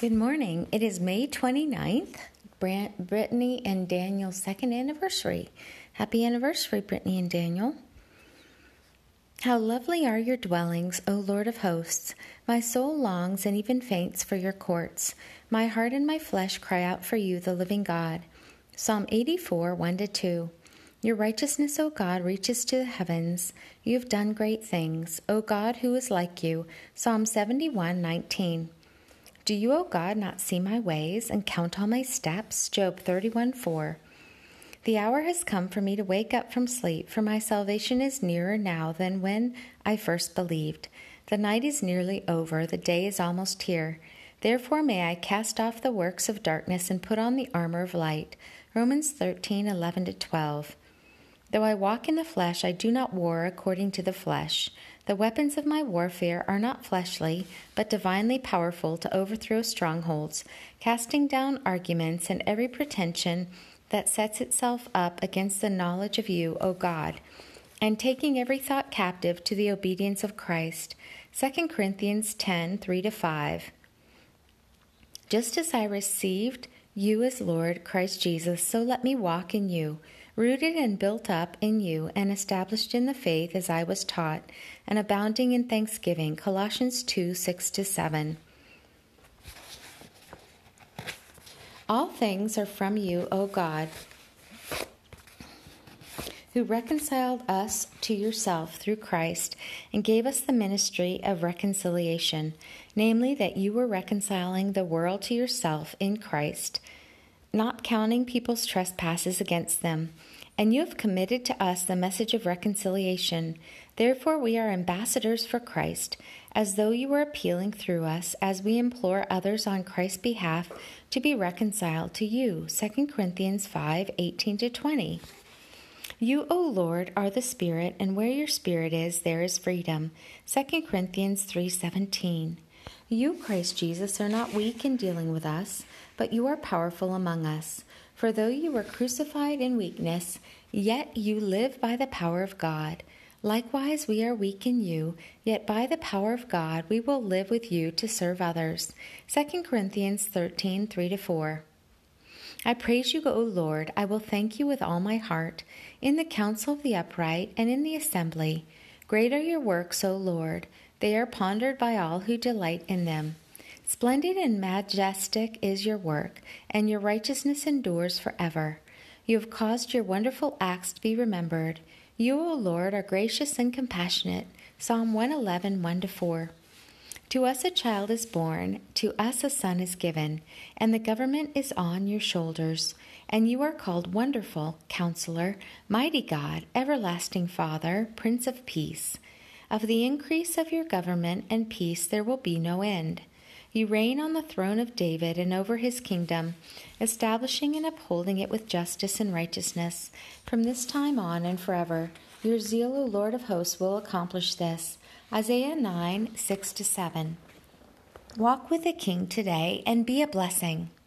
Good morning. It is May 29th, Brittany and Daniel's second anniversary. Happy anniversary, Brittany and Daniel. How lovely are your dwellings, O Lord of hosts! My soul longs and even faints for your courts. My heart and my flesh cry out for you, the living God. Psalm 84, 1 2. Your righteousness, O God, reaches to the heavens. You have done great things. O God, who is like you? Psalm 71, 19. Do you, O God, not see my ways and count all my steps? Job 31 4. The hour has come for me to wake up from sleep, for my salvation is nearer now than when I first believed. The night is nearly over, the day is almost here. Therefore, may I cast off the works of darkness and put on the armor of light. Romans 13 11 12. Though I walk in the flesh, I do not war according to the flesh. The weapons of my warfare are not fleshly, but divinely powerful to overthrow strongholds, casting down arguments and every pretension that sets itself up against the knowledge of you, O God, and taking every thought captive to the obedience of Christ. 2 Corinthians 10 3 5. Just as I received you as Lord, Christ Jesus, so let me walk in you rooted and built up in you and established in the faith as I was taught, and abounding in thanksgiving. Colossians 2 6 7. All things are from you, O God, who reconciled us to yourself through Christ and gave us the ministry of reconciliation, namely, that you were reconciling the world to yourself in Christ not counting people's trespasses against them. And you have committed to us the message of reconciliation. Therefore, we are ambassadors for Christ, as though you were appealing through us, as we implore others on Christ's behalf to be reconciled to you. 2 Corinthians 5 18 20. You, O Lord, are the Spirit, and where your Spirit is, there is freedom. 2 Corinthians 3:17. You, Christ Jesus, are not weak in dealing with us, but you are powerful among us. For though you were crucified in weakness, yet you live by the power of God. Likewise, we are weak in you, yet by the power of God we will live with you to serve others. 2 Corinthians 13 3 4. I praise you, O Lord. I will thank you with all my heart, in the council of the upright and in the assembly. Great are your works, O Lord. They are pondered by all who delight in them. Splendid and majestic is your work, and your righteousness endures forever. You have caused your wonderful acts to be remembered. You, O Lord, are gracious and compassionate. Psalm 111, 1 4. To us a child is born, to us a son is given, and the government is on your shoulders. And you are called Wonderful, Counselor, Mighty God, Everlasting Father, Prince of Peace. Of the increase of your government and peace there will be no end. You reign on the throne of David and over his kingdom, establishing and upholding it with justice and righteousness from this time on and forever. Your zeal, O Lord of hosts, will accomplish this. Isaiah 9 6 7. Walk with the King today and be a blessing.